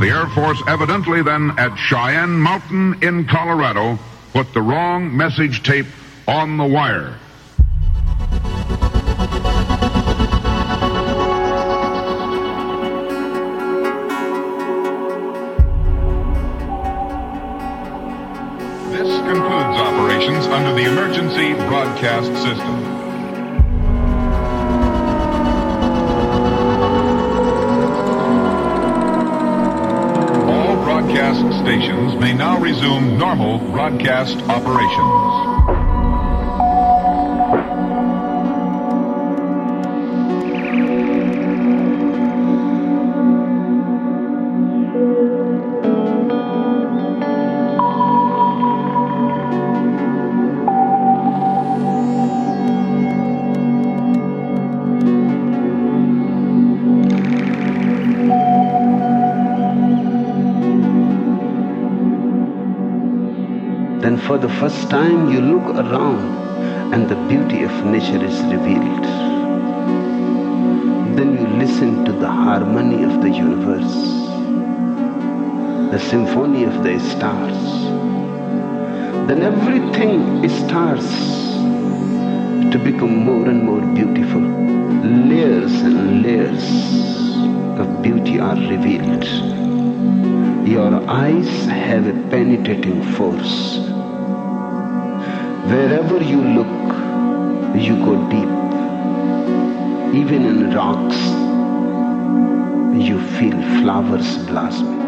The Air Force evidently then at Cheyenne Mountain in Colorado put the wrong message tape on the wire. Broadcast System. All broadcast stations may now resume normal broadcast operations. The first time you look around and the beauty of nature is revealed. Then you listen to the harmony of the universe, the symphony of the stars. Then everything starts to become more and more beautiful. Layers and layers of beauty are revealed. Your eyes have a penetrating force. Wherever you look, you go deep. Even in rocks, you feel flowers blossoming.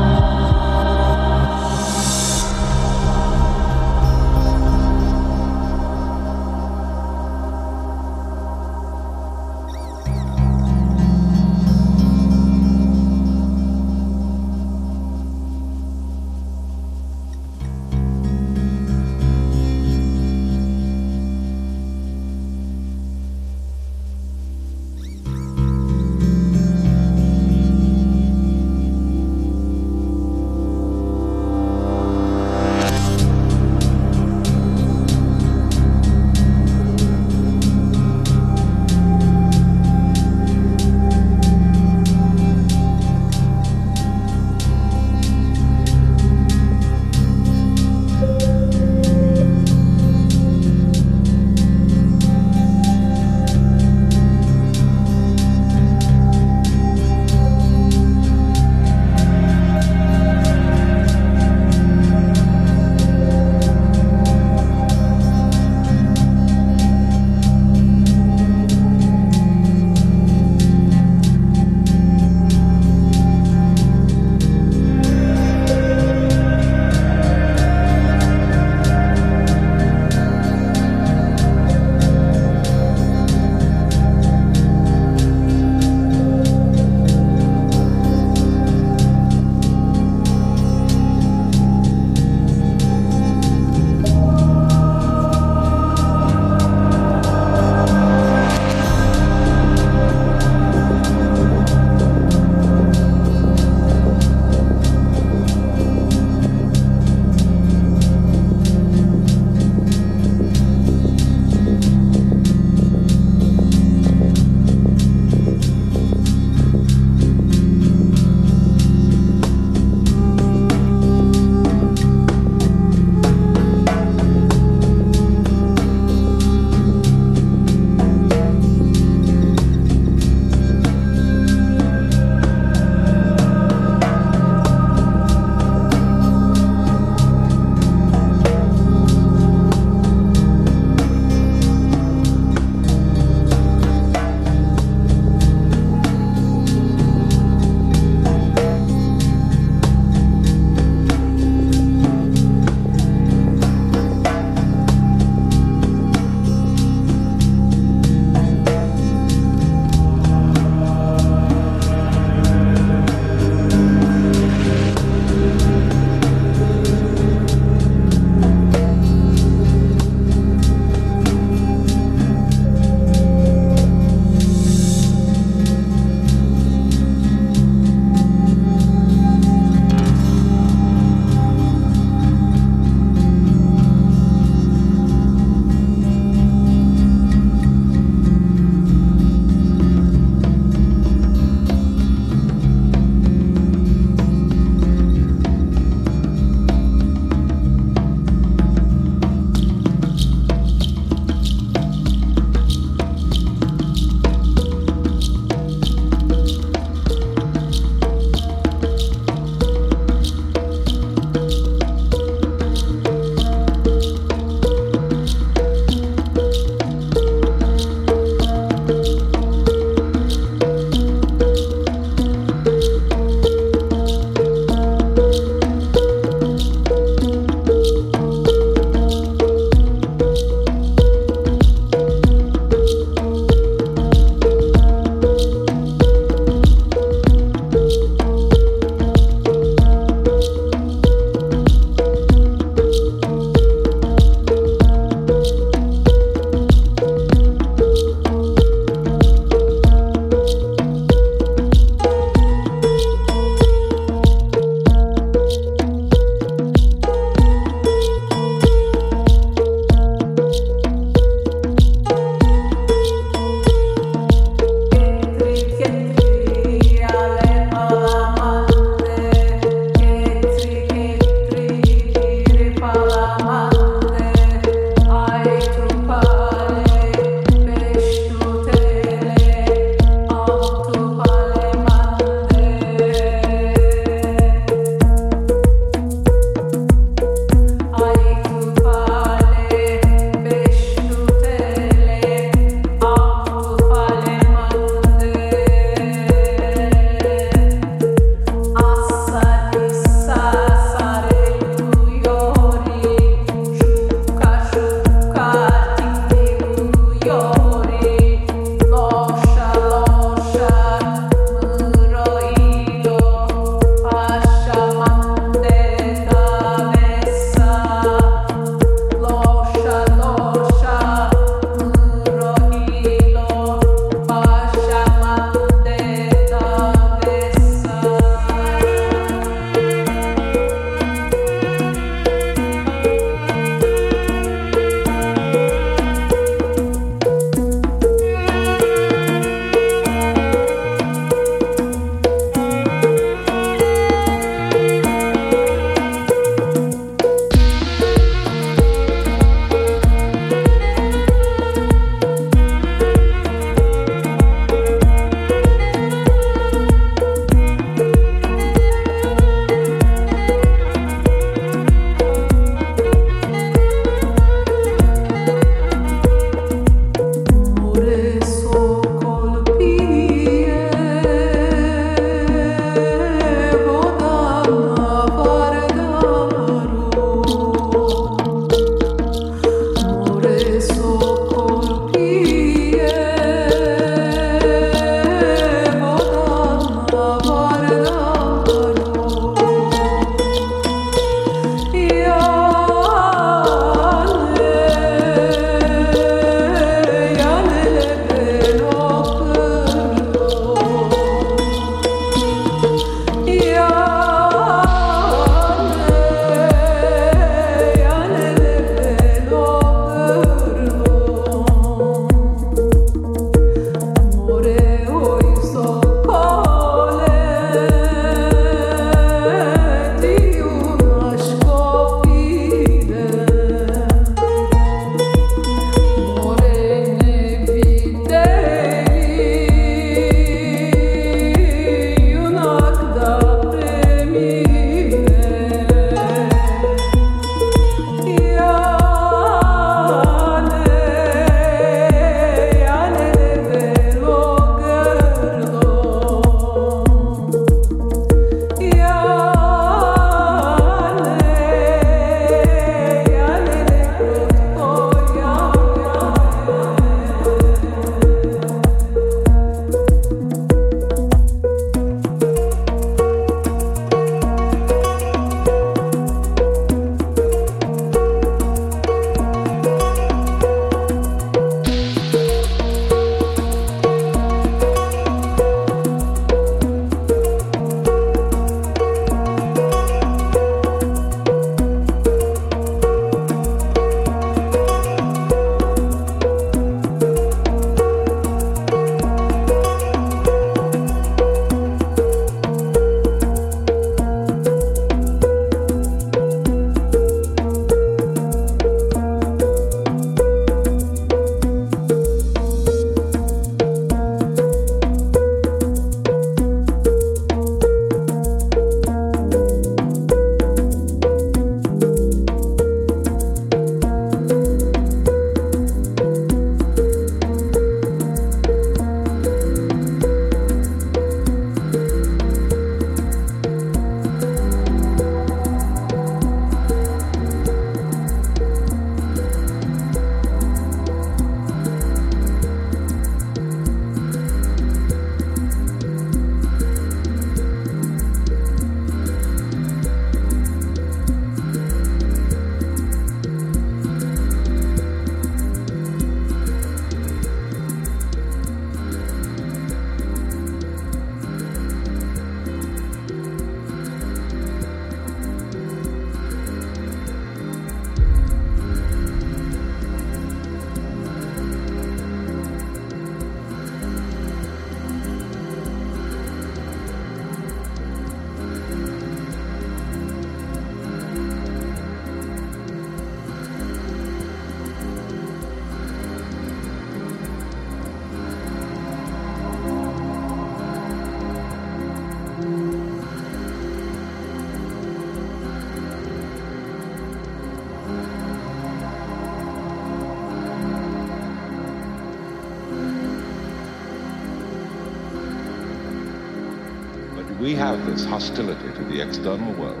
We have this hostility to the external world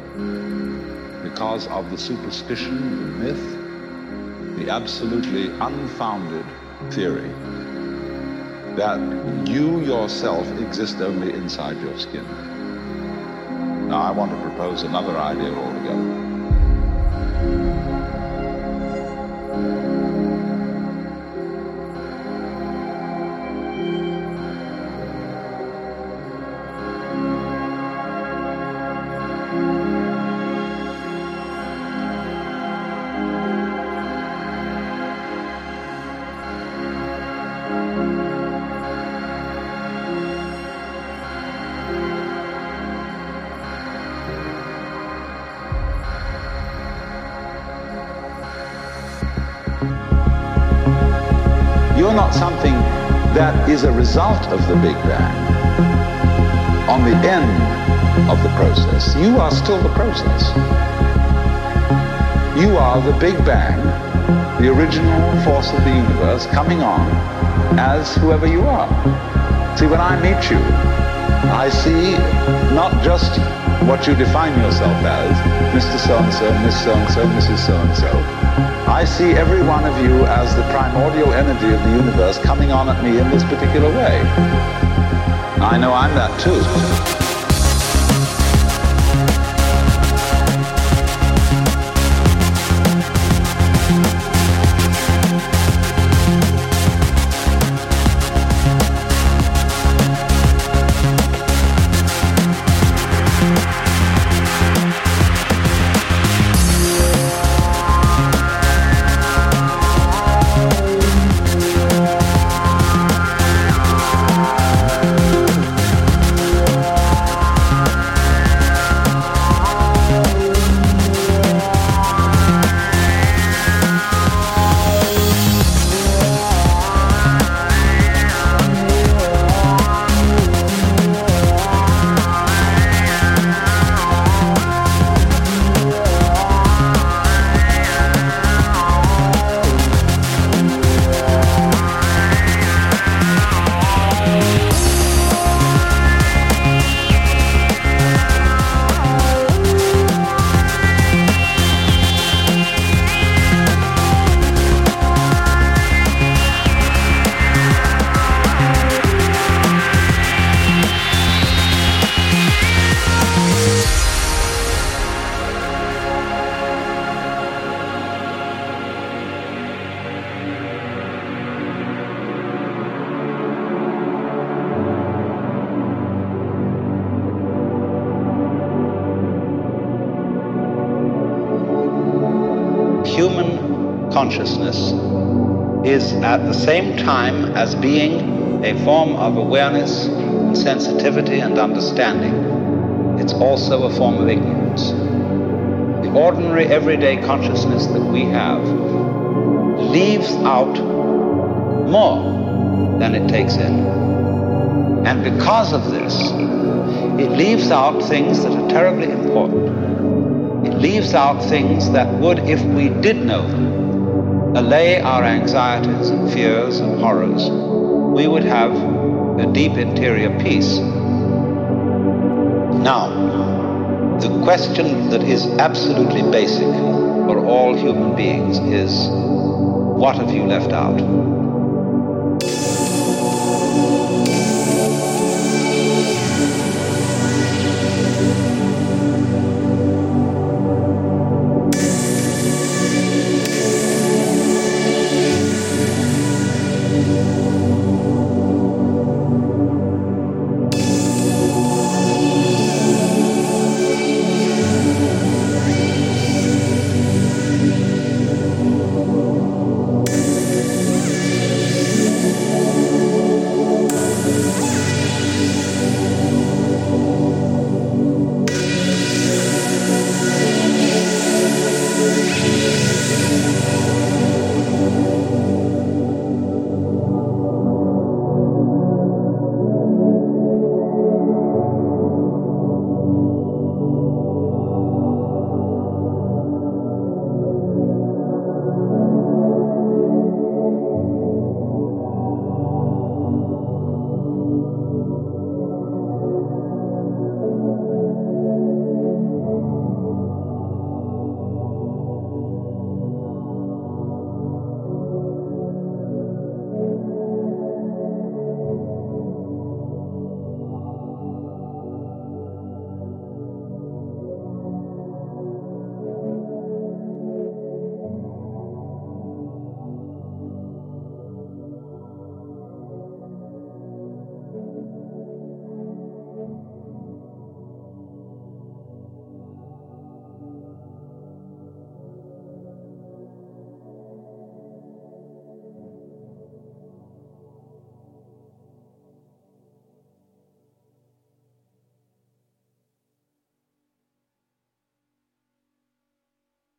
because of the superstition, the myth, the absolutely unfounded theory that you yourself exist only inside your skin. Now, I want to propose another idea altogether. Is a result of the Big Bang. On the end of the process, you are still the process. You are the Big Bang, the original force of the universe coming on as whoever you are. See, when I meet you, I see not just what you define yourself as, Mr. So-and-so, Miss So-and-so, Mrs. So-and-so, I see every one of you as the primordial energy of the universe coming on at me in this particular way. I know I'm that too. The same time as being a form of awareness and sensitivity and understanding, it's also a form of ignorance. The ordinary everyday consciousness that we have leaves out more than it takes in. And because of this, it leaves out things that are terribly important. It leaves out things that would, if we did know them, allay our anxieties and fears and horrors, we would have a deep interior peace. Now, the question that is absolutely basic for all human beings is what have you left out?